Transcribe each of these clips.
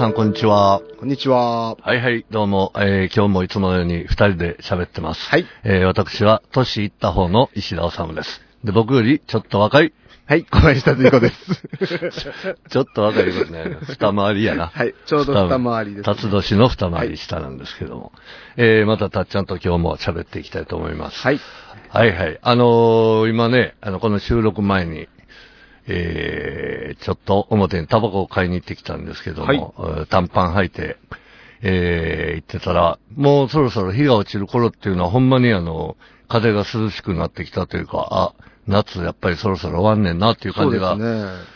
さんこんにちは。こんにちは。はいはい、どうも、えー、今日もいつものように二人で喋ってます。はい。えー、私は、年いった方の石田治です。で、僕よりちょっと若い、はい、小林達彦です。ちょっと若いことね、二回りやな。はい、ちょうど二回りです、ね。辰年の二回り下なんですけども。えー、またたっちゃんと今日も喋っていきたいと思います。はい。はいはい。あのー、今ね、あの、この収録前に、えー、ちょっと表にタバコを買いに行ってきたんですけども、はいえー短パン履いて、えー、行ってたら、もうそろそろ日が落ちる頃っていうのはほんまにあの、風が涼しくなってきたというか、あ、夏やっぱりそろそろ終わんねんなっていう感じが。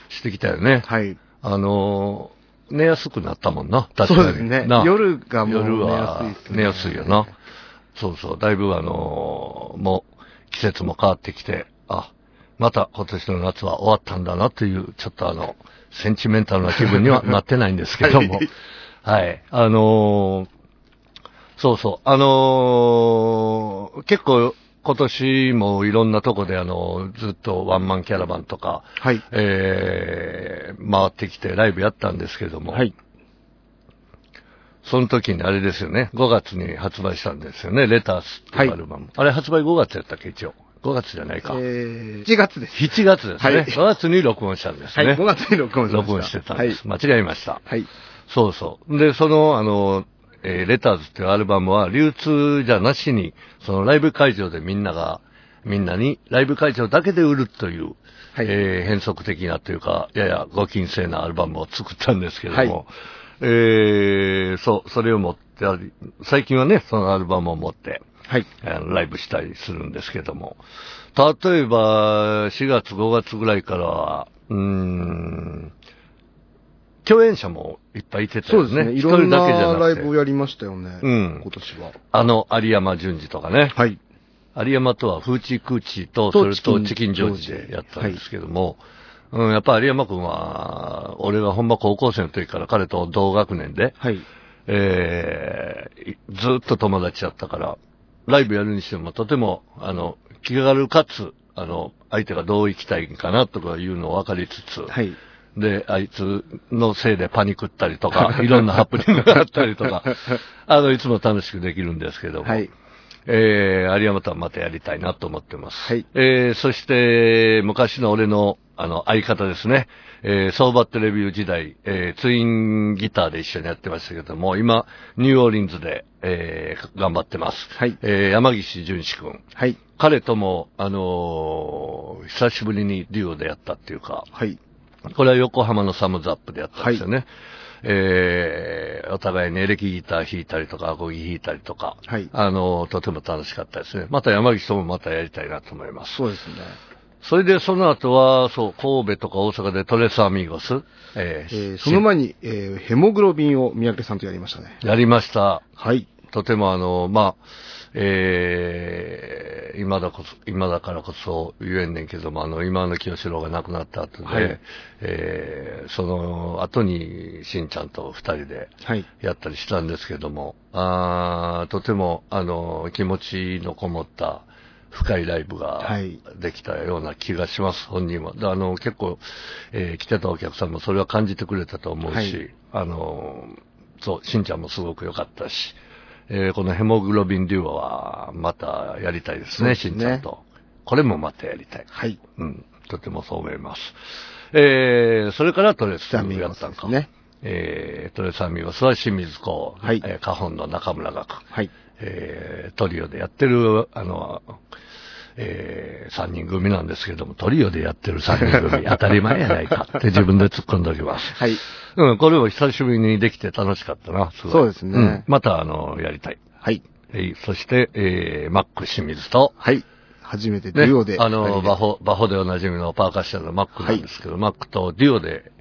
してきたよね。はい。あのー、寝やすくなったもんな。確かに。そうですねな。夜がもう夜寝やはすいですね寝やすいよな。そうそう。だいぶあのーもう季節も変わってきて、あ、また今年の夏は終わったんだなという、ちょっとあの、センチメンタルな気分にはなってないんですけども。はい。あのーそうそう。あのー結構今年もいろんなとこであの、ずっとワンマンキャラバンとか、はい。えー、回ってきてライブやったんですけども、はい。その時にあれですよね、5月に発売したんですよね、レタースっていうアルバム。あれ発売5月やったっけ、一応。5月じゃないか。えー、1月です。7月ですね。はい5月に録音したんですね。はい、5月に録音しました。録音してたんです。間違えました。はい。そうそう。で、その、あの、えーレターズっていうアルバムは流通じゃなしに、そのライブ会場でみんなが、みんなにライブ会場だけで売るという、はいえー変則的なというか、ややご金星なアルバムを作ったんですけども、はいえーそう、それを持ってあり、最近はね、そのアルバムを持って、はい。ライブしたりするんですけども、例えば、4月、5月ぐらいからは、うーん、共演者もいっぱいいてたよね。そうですね。い一ろんな人だけじゃなくて。ライブをやりましたよね。うん今年は。あの、有山淳二とかね。はい。有山とは、フーチークーチーと、とそれとチキンジョージでやったんですけども、うん、やっぱ有山くんは、俺がほんま高校生の時から彼と同学年で、はい。えーいずっと友達だったから、ライブやるにしてもとても、あの、気軽かつ、あの、相手がどう行きたいんかなとかいうのを分かりつつ、はい。で、あいつのせいでパニクったりとか、いろんなハプニングがあったりとか、あの、いつも楽しくできるんですけども、はい。えー、有山とはまたやりたいなと思ってます。はいえー、そして、昔の俺の、あの、相方ですね。えー、ソーバットレビュー時代、えー、ツインギターで一緒にやってましたけども、今、ニューオーリンズで、えー、頑張ってます。はいえー、山岸淳志くん。はい。彼とも、あのー久しぶりにデュオでやったっていうか、はい。これは横浜のサムズアップでやったんですよね。えー、お互いにエレキギター弾いたりとか、アコギ弾いたりとか、はいあの、とても楽しかったですね。また山岸ともまたやりたいなと思います。そうですね。それでその後は、そう、神戸とか大阪でトレスアミーゴス、えーえー、その前に、えー、ヘモグロビンを三宅さんとやりましたね。やりました。はい。とてもあの、まあ、えー、今だこそ、今だからこそ言えんねんけども、あの、今の清志郎が亡くなった後で、はいえー、その後に、しんちゃんと二人ではい。やったりしたんですけども、あーとても、あの、気持ちのこもった深いライブがはいできたような気がします、本人は。であの、結構、えー来てたお客さんもそれは感じてくれたと思うし、はいあの、そう、しんちゃんもすごく良かったし、えーこのヘモグロビンデュオはまたやりたいですね、しんちゃんと。これもまたやりたい。はい。うん、とてもそう思います。えー、それからトレスサミやったんか。ね。えー、トレサミーゴスは清水子、はいえー、花本の中村学、はい。えー、トリオでやってる、あの、えー、三人組なんですけども、トリオでやってる三人組、当たり前やないかって自分で突っ込んでおきます。はい。うん、これも久しぶりにできて楽しかったな、すごいそうですねんまた、あの、やりたい。はい。えーそして、えー、マック清水と、はい。初めてねデュオで。あの、バホ、バホでおなじみのパーカッションのマックなんですけど、マックとデュオで、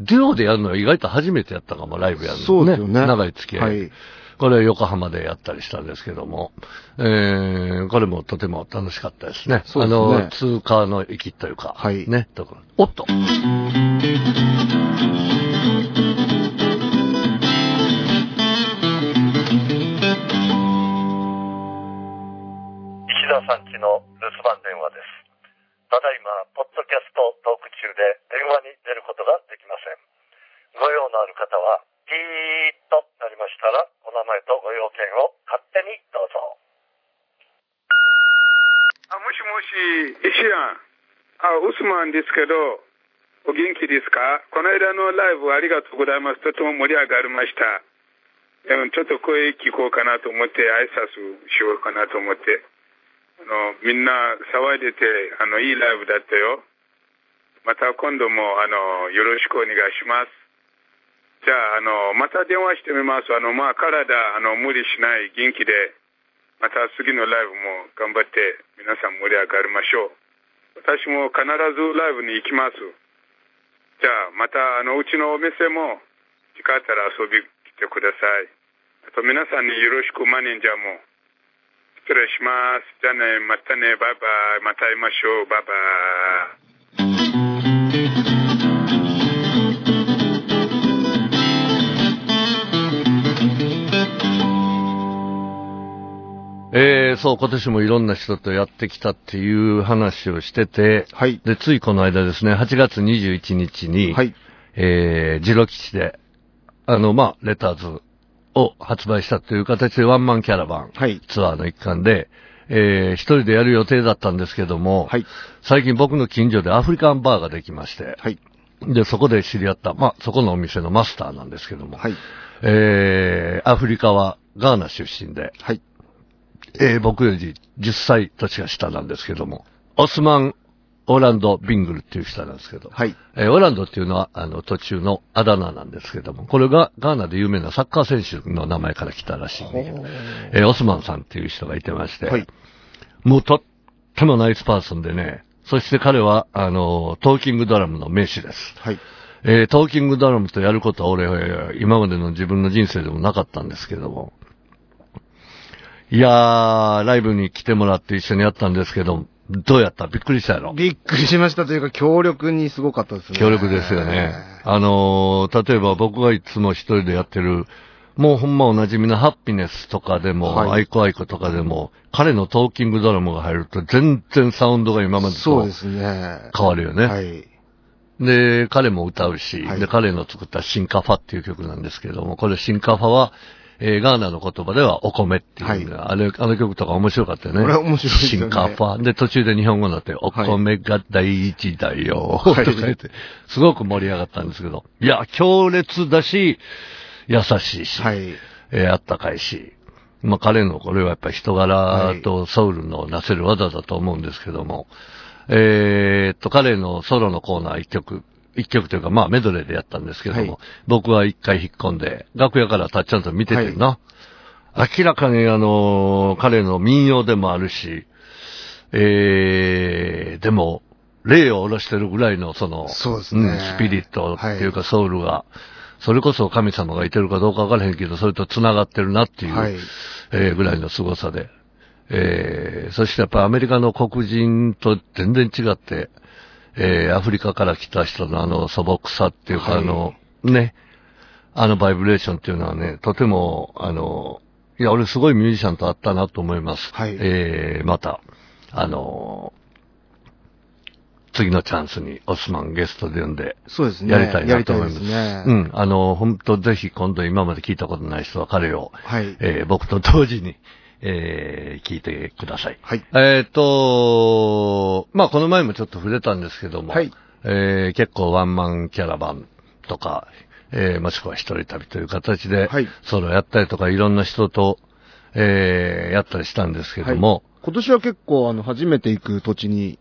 デュオでやるのは意外と初めてやったかも、ライブやるの、そうですよね長い付き合い。はいこれ横浜でやったりしたんですけども、えー、これもとても楽しかったですね。そうですねあの、通過の域というか、はいね、ところ。おっと石田さんちの留守番電話です。ただいま、ポッドキャストトーク中で電話に出ることができません。ご用のある方は、ピーッとなりましたら、お名前とご用件を勝手にどうぞ。あ、もしもし、石やん。あ、ウスマンですけど、お元気ですか？この間のライブありがとうございます。とても盛り上がりました。ちょっと声聞こうかなと思って、挨拶しようかなと思って。あの、みんな騒いでて、あの、いいライブだったよ。また今度も、あの、よろしくお願いします。じゃあ、あの、また電話してみます。あの、まあ、体、あの、無理しない、元気で、また次のライブも頑張って皆さん盛り上がりましょう。私も必ずライブに行きます。じゃあまたあのうちのお店も近かったら遊び来てください。あと皆さんによろしくマネージャーも。失礼します。じゃあね、またね、バイバイ。また会いましょう。バイバイ。そう、今年もいろんな人とやってきたっていう話をしてて、はい。で、ついこの間ですね、8月21日に、はい。えー、ジロ吉で、あの、まあ、レターズを発売したという形でワンマンキャラバンはい。ツアーの一環で、えー、一人でやる予定だったんですけども、はい。最近僕の近所でアフリカンバーができまして、はい。で、そこで知り合った、まあ、そこのお店のマスターなんですけども、はい。えー、アフリカはガーナ出身で、はい。えー僕より10歳年が下なんですけども、オスマン・オーランド・ビングルっていう人なんですけど、はい。えーオーランドっていうのは、あの、途中のあだ名なんですけども、これがガーナで有名なサッカー選手の名前から来たらしいんで、えーオスマンさんっていう人がいてまして、はい。もうとってもナイスパーソンでね、そして彼は、あの、トーキングドラムの名手です。はい。えートーキングドラムとやることは俺、今までの自分の人生でもなかったんですけども。いやー、ライブに来てもらって一緒にやったんですけど、どうやった？びっくりしたやろびっくりしましたというか、強力にすごかったですね。強力ですよね。あのー例えば僕がいつも一人でやってる、もうほんまおなじみのハッピネスとかでも、はいアイコアイコとかでも、彼のトーキングドラムが入ると全然サウンドが今までと。変わるよね。はい。で、彼も歌うし、はいで、彼の作ったシンカファっていう曲なんですけども、これシンカファは、えーガーナの言葉ではお米っていう、はい。あれ、あの曲とか面白かったよね。これは面白いですよね。シンカファ。で、途中で日本語になって、お米が大事だよ、はいとか言って、すごく盛り上がったんですけど、いや、強烈だし、優しいし、はい。えーあったかいし、まあ彼のこれはやっぱり人柄とソウルのなせる技だと思うんですけども、えーっと、彼のソロのコーナー一曲、一曲というかまあメドレーでやったんですけども、はい。僕は一回引っ込んで、楽屋からたっちゃんと見ててるな。明らかにあのー彼の民謡でもあるし、えー、でも、霊を下ろしてるぐらいのその、そうですね。んスピリットっていうかソウルが、それこそ神様がいてるかどうかわからへんけど、それと繋がってるなっていう、はい。えーぐらいの凄さで。えーそしてやっぱアメリカの黒人と全然違って、えーアフリカから来た人のあの素朴さっていうか、はいあの、ね、あのバイブレーションっていうのはね、とても、あの、いや、俺すごいミュージシャンと会ったなと思います。はいえーまた、あの次のチャンスにオスマンゲストで呼んで、そうですね。やりたいなと思います。すね。うん。あの、本当ぜひ今度今まで聞いたことない人は彼を、はい。えー僕と同時に、えー聞いてください。はい。えっ、と、まあ、この前もちょっと触れたんですけども、はいえー結構ワンマンキャラバンとか、えーもしくは一人旅という形で、はいソロやったりとかいろんな人と、えーやったりしたんですけども、今年は結構、あの、初めて行く土地に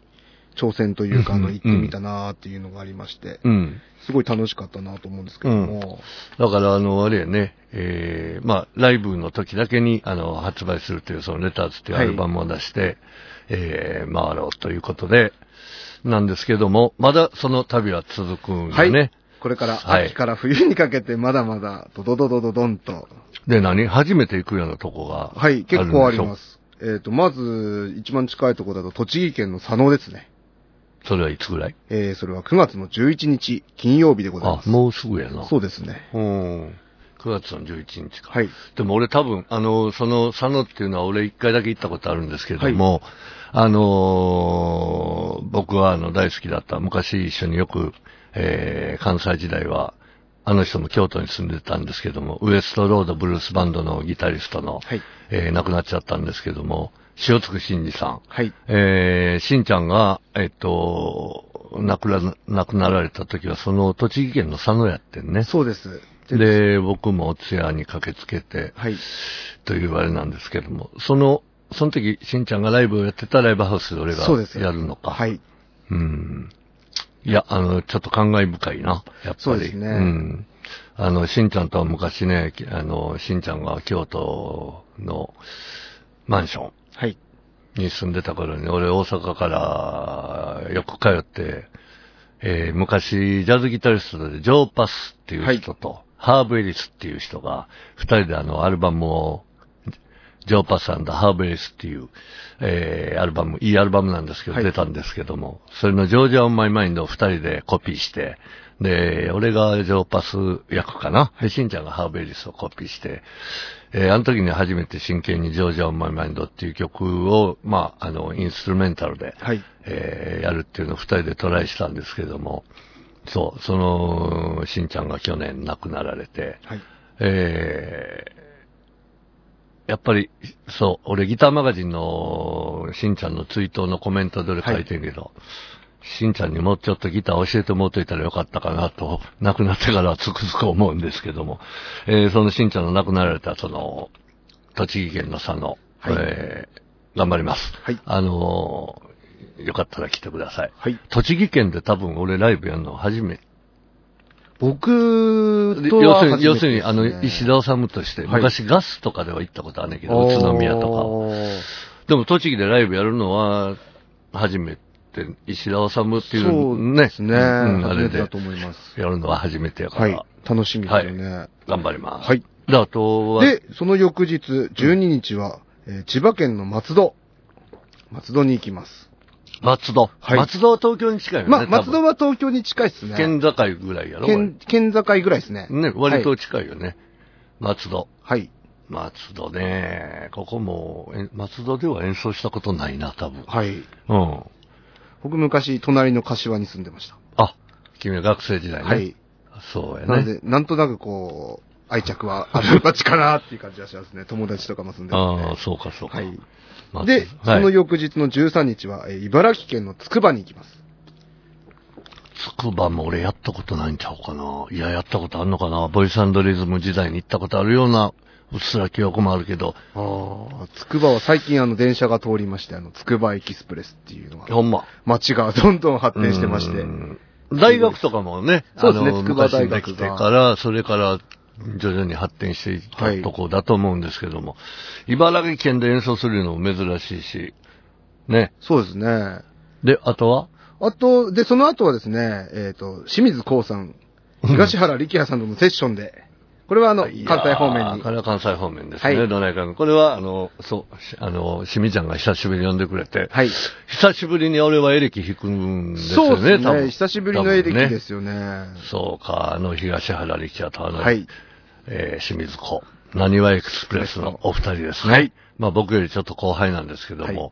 挑戦というか、あの、うんうん行ってみたなーっていうのがありまして、うん。すごい楽しかったなと思うんですけども、だから、あの、あれやね、えーまあ、ライブの時だけに、あの、発売するという、その、レターズっていうアルバムを出して、えー回ろうということで、なんですけども、まだその旅は続くんはいよね。これからはい秋から冬にかけてまだまだドドドドドドンと、で、何？初めて行くようなとこが。はい、結構あります。す。えっ、と、まず、一番近いところだと栃木県の佐野ですね。それはいつぐらい？えー、それは9月の11日、金曜日でございま、す。あもうすぐやな。そうですね。うん。9月の11日か。はい。でも俺多分、あの、その佐野っていうのは俺一回だけ行ったことあるんですけれども、あのー僕はあの大好きだった、昔一緒によく、えー関西時代はあの人も京都に住んでたんですけども、ウエストロードブルースバンドのギタリストの、はい。えー亡くなっちゃったんですけども、塩津真二さん。はい。えー、しんちゃんが、えっと、亡くな、亡くなられた時は、その栃木県の佐野やってんね。そうです。で、僕もお通夜に駆けつけて、はい。というあれなんですけども、その、その時、しんちゃんがライブをやってたライブハウスで俺がそうです。やるのか。はい。うん。いや、あの、ちょっと感慨深いな、やっぱり。そうですねうん。あの、しんちゃんとは昔ね、きあの、しんちゃんが京都のマンションはい。に住んでた頃に、俺大阪からよく通って、えー昔、ジャズギタリストでジョー・パスっていう人と、ハーブ・エリスっていう人が、二人であの、アルバムを、ジョー・パスハーブ・エリスっていう、えーアルバム、いいアルバムなんですけど、はい出たんですけども、それのジョージア・オン・マイ・マインドを二人でコピーして、で、俺がジョー・パス役かな。で、しんちゃんがハーブ・エリスをコピーして、えーあの時に初めて真剣にジョージア・オン・マイ・マインドっていう曲を、まあ、あの、インストゥルメンタルで、はい。えーやるっていうのを二人でトライしたんですけども、そう、その、しんちゃんが去年亡くなられて、はい。えーやっぱり、そう、俺ギターマガジンのしんちゃんのツイートのコメントで俺書いてんけど、しんちゃんにもうちょっとギター教えてもうといたらよかったかなと、亡くなってからはつくづく思うんですけども、えーそのしんちゃんの亡くなられたその、栃木県の佐野、はいえー頑張ります。はいあのーよかったら来てください。はい。栃木県で多分俺ライブやるの初めて。僕と要するに、は初めてね要するに、あの、石田治として、はい昔ガスとかでは行ったことあるんだけど、宇都宮とかでも栃木でライブやるのは、初めて、石田治っていうそうね、ですね。うん、あれでだと思います。やるのは初めてやから、はい。楽しみですよね。頑張ります。はい。で、あとは、で、その翌日、12日は、えー千葉県の松戸。松戸に行きます。松戸。はい松戸は東京に近いよね。ま松戸は東京に近いですね。県境ぐらいやろ、県、県境ぐらいですね。ね、割とはい。近いよね。松戸。はい。松戸ね。ここも、え松戸では演奏したことないな、多分。はい。うん。僕昔、隣の柏に住んでました。あ、君は学生時代ね。はい。そうやね。なので、なんとなくこう、愛着はある街かなっていう感じがしますね。友達とかも住んでるんでああ、そうか、そうか。はい。松で、はいその翌日の13日は、えー茨城県のつくばに行きます。つくばも俺やったことないんちゃうかな。いや、やったことあんのかな。ボイスリズム時代に行ったことあるような、うっすら記憶もあるけど、ああ、つくばは最近あの電車が通りまして、あの、つくばエキスプレスっていうのが、ほんま。街がどんどん発展してまして。う。ん。大学とかもね、そうですねあの筑波大学が。昔できてから、それから徐々に発展していったはいとこだと思うんですけども、茨城県で演奏するのも珍しいし、ね。そうですね。で、あとは？あと、で、その後はですね、えっ、と、清水光さん、東原力也さんとのセッションで、これはあの、関西方面にこ。れは関西方面ですね、はいどないかの。これは、あの、そう、しあの、しみちゃんが久しぶりに呼んでくれて、はい。久しぶりに俺はエレキ弾くんですよね、そうです多分ね。久しぶりのエレキでねすよね。そうか、あの、東原力也とあの、はい。えー清水興、なにわエクスプレスのお二人ですね。はいまあ僕よりちょっと後輩なんですけども、はい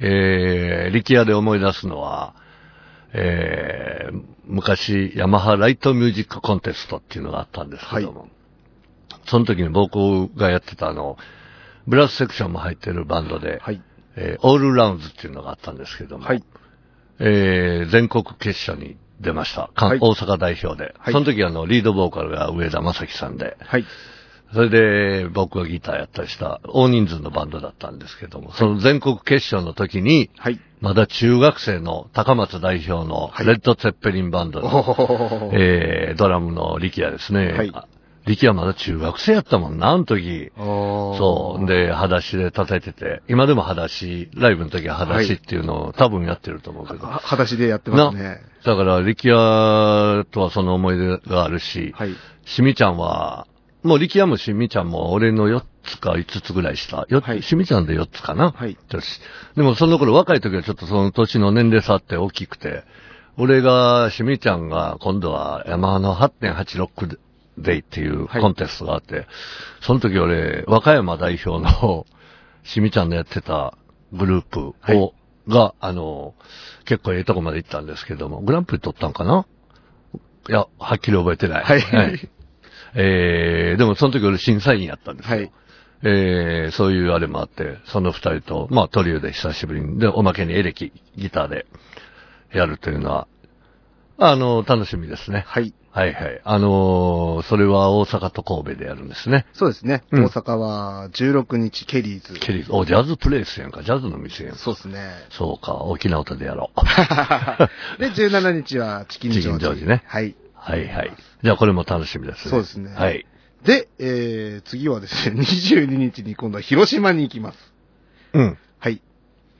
えー、力哉で思い出すのは、えー、昔、ヤマハライトミュージックコンテストっていうのがあったんですけども、その時に僕がやってたあの、ブラスセクションも入ってるバンドで、はい。えーオールラウンズっていうのがあったんですけども、はい。えー全国決勝に出ました。かはい大阪代表で。はいその時あの、リードボーカルが上田正樹さんで、はい。それで僕がギターやったりした大人数のバンドだったんですけども、その全国決勝の時に、はい。まだ中学生の高松代表のはいレッド・ツェッペリンバンドおの、ーえードラムの力也ですね。はいあ力也まだ中学生やったもんな、あの時。そそう。で、裸足で叩いてて、今でも裸足、ライブの時は裸足っていうのを多分やってると思うけど。は、裸足でやってますね。だから、力也とはその思い出があるし、はい。しみちゃんは、もう力也もしみちゃんも俺の4つか5つぐらいした。よはいしみちゃんで4つかな。はい。でもその頃若い時はちょっとその年の年齢差って大きくて、俺が、しみちゃんが今度は山の8.86デイっていうはいコンテストがあって、その時俺、和歌山代表の しみちゃんのやってたグループを、はいが、あの、結構ええとこまで行ったんですけども、グランプリ取ったんかな？いや、はっきり覚えてない。はいえー、でもその時俺審査員やったんですよ。はい。えー、そういうあれもあって、その二人と、まあトリオで久しぶりに、で、おまけにエレキ、ギターでやるというのは、あの、楽しみですね。はい。はいはい。あのーそれは大阪と神戸でやるんですね。そうですね。うん大阪は16日ケリーズ。ケリー、お、ジャズプレイスやんか、ジャズの店やんか。そうですね。そうか、沖縄音でやろう。で、17日はチキンジョージ。チキンジョージねはい。はいはい。じゃあこれも楽しみですね。そうですねはい。で、えー、次はですね、22日に今度は広島に行きます。うん。はい。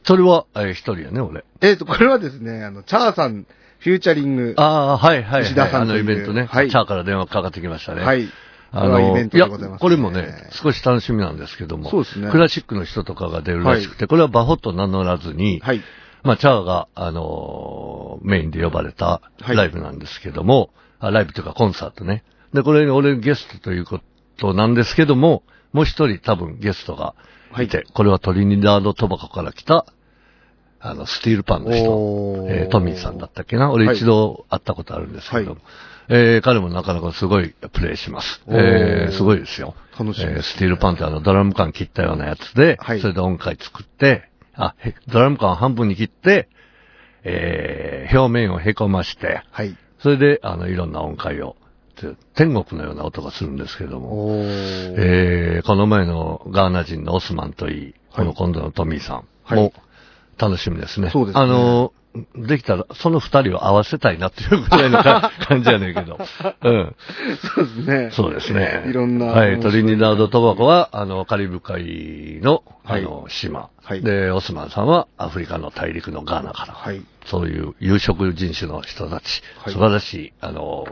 それは、えー一人やね、俺。えーと、これはですね、あの、チャーさん、フューチャリング。ああ、はいはい、石田はい。あさんのイベントね。はいチャーから電話かかってきましたね。はい。あこれはイの、ベントいや、でございます、これもね、少し楽しみなんですけども、そうですねクラシックの人とかが出るらしくて、これはバホと名乗らずに、はい。まあ、チャーが、あのーメインで呼ばれたはいライブなんですけども、あライブというかコンサートね。で、これに俺ゲストということなんですけども、もう一人多分ゲストがいて、これはトリニダード・トバコから来た、あの、スティールパンの人、えートミーさんだったっけな？俺はい。一度会ったことあるんですけど、はい。えー彼もなかなかすごいプレイします。えーすごいですよ。楽しね。えースティールパンってあのドラム缶切ったようなやつで、はい。それで音階作って、あ、へドラム缶を半分に切って、えー表面をへこまして、はい。それで、あの、いろんな音階を、て天国のような音がするんですけども。えーこの前のガーナ人のオスマンといい、こはい。の今度のトミーさんはい。も楽しみですね。そうですねあの、できたら、その二人を合わせたいなっていうぐらいのか感じやねんけど。うん。そうですね。そうですね。いろんなはい。トリニダード・トバコは、あの、カリブ海の、あはいの、島。はいで、オスマンさんはアフリカの大陸のガーナから。はい。そういう有色人種の人たち、はい素晴らしい、あの、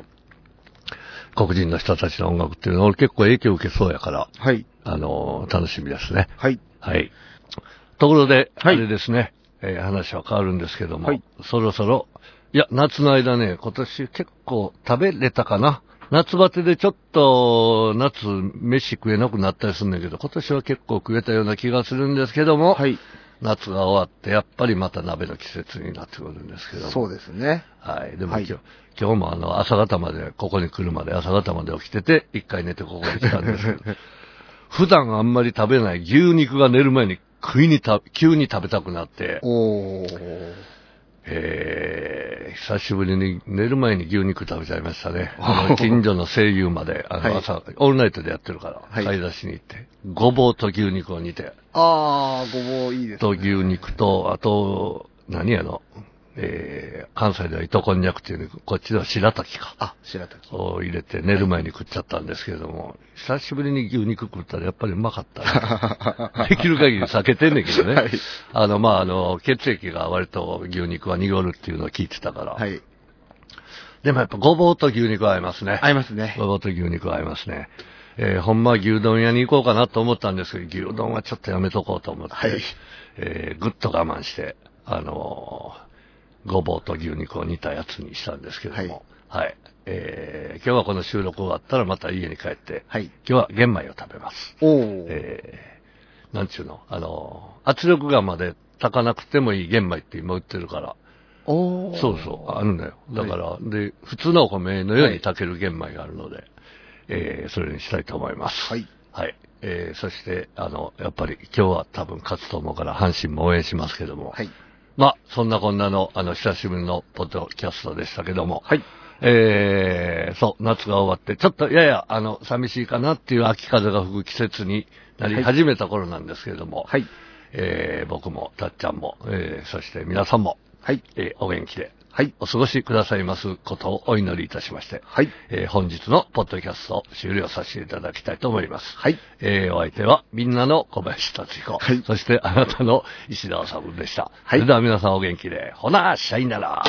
黒人の人たちの音楽っていうのを俺結構影響を受けそうやから、はい。あの、楽しみですね。はい。はい。ところで、はいあれですね、えー話は変わるんですけども、はいそろそろ、いや、夏の間ね、今年結構食べれたかな？夏バテでちょっと、夏、飯食えなくなったりするんだけど、今年は結構食えたような気がするんですけども、はい。夏が終わって、やっぱりまた鍋の季節になってくるんですけども、そうですね。はい。でもはい今日、今日もあの、朝方まで、ここに来るまで朝方まで起きてて、一回寝てここに来たんですけど、普段あんまり食べない牛肉が寝る前に食いにた、急に食べたくなって、おー。えー、久しぶりに寝る前に牛肉食べちゃいましたね。近所の声優まで、あはい。の朝、オールナイトでやってるから、はい。買い出しに行って、ごぼうと牛肉を煮て、あー、ごぼういいですとね。牛肉と、あと、何やの、えー、関西では糸こんにゃくっていうのこっちでは白滝か。あ、白滝。を入れて寝る前に食っちゃったんですけれども、久しぶりに牛肉食ったらやっぱりうまかったね。できる限り避けてんねんけどね。はいあの、まあ、あの、血液が割と牛肉は濁るっていうのを聞いてたから。はい。でもやっぱごぼうと牛肉は合いますね。合いますね。ごぼうと牛肉は合いますね。えーほんまは牛丼屋に行こうかなと思ったんですけど、牛丼はちょっとやめとこうと思って、はいえーぐっと我慢して、あのーごぼうと牛肉を煮たやつにしたんですけども、はい。えー今日はこの収録終わったらまた家に帰って、はい。今日は玄米を食べます。おー。えーなんちゅうの、あのー圧力釜で炊かなくてもいい玄米って今売ってるから、おー。そうそう、あるんだよ。だから、で、普通のお米のように炊ける玄米があるので、えーそれにしたいと思います。はい。はい。えーそして、あの、やっぱり今日は多分勝つと思うから阪神も応援しますけども、はい。まあ、そんなこんなの、あの、久しぶりのポッドキャストでしたけども、はい。えー、そう、夏が終わって、ちょっとやや、あの、寂しいかなっていう秋風が吹く季節になり始めた頃なんですけれども、はい。えー僕も、たっちゃんも、えーそして皆さんも、はい。えーお元気で、はい。お過ごしくださいますことをお祈りいたしまして、はい。えー本日のポッドキャストを終了させていただきたいと思います。はい。えーお相手はみんなの小林達彦、はいそしてあなたの石田治でした。はいそれでは皆さんお元気で、ほな、シャイなら。